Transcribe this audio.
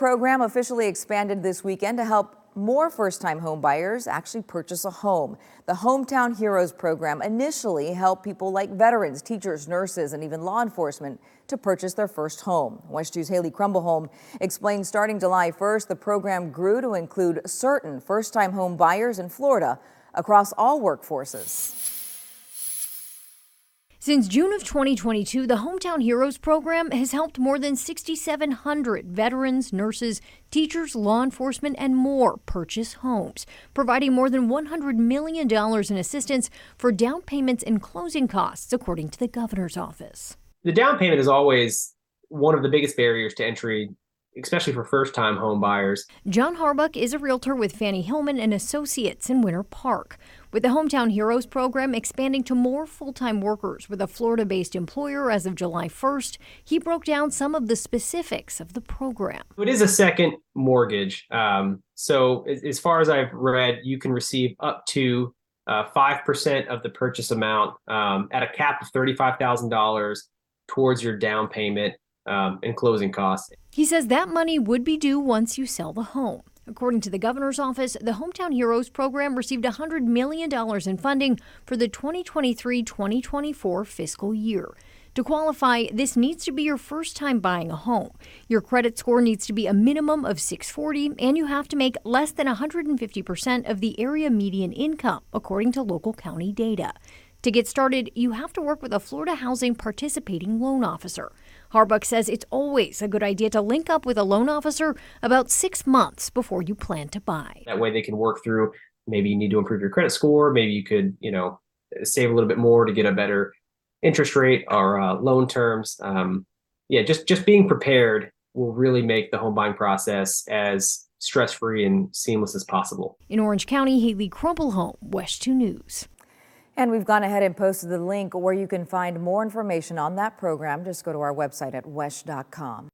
program officially expanded this weekend to help more first time home buyers actually purchase a home. The Hometown Heroes program initially helped people like veterans, teachers, nurses, and even law enforcement to purchase their first home. WESH 2's Haley Krumblholm explains starting July 1st, the program grew to include certain first time home buyers in Florida across all workforces. Since June of 2022, the Hometown Heroes program has helped more than 6,700 veterans, nurses, teachers, law enforcement, and more purchase homes, providing more than $100 million in assistance for down payments and closing costs, according to the governor's office. The down payment is always one of the biggest barriers to entry especially for first time home buyers. John Harbuck is a realtor with Fannie Hillman and Associates in Winter Park. With the Hometown Heroes program expanding to more full time workers with a Florida based employer as of July 1st, he broke down some of the specifics of the program. It is a second mortgage. Um, so, as far as I've read, you can receive up to uh, 5% of the purchase amount um, at a cap of $35,000 towards your down payment um, and closing costs. He says that money would be due once you sell the home. According to the governor's office, the Hometown Heroes program received $100 million in funding for the 2023 2024 fiscal year. To qualify, this needs to be your first time buying a home. Your credit score needs to be a minimum of 640, and you have to make less than 150% of the area median income, according to local county data. To get started, you have to work with a Florida Housing Participating Loan Officer. Harbuck says it's always a good idea to link up with a loan officer about six months before you plan to buy. That way they can work through maybe you need to improve your credit score, maybe you could, you know, save a little bit more to get a better interest rate or uh, loan terms. Um, yeah, just just being prepared will really make the home buying process as stress free and seamless as possible. In Orange County, Haley Krumblholm, WESH 2 News. And we've gone ahead and posted the link where you can find more information on that program. Just go to our website at wesh.com.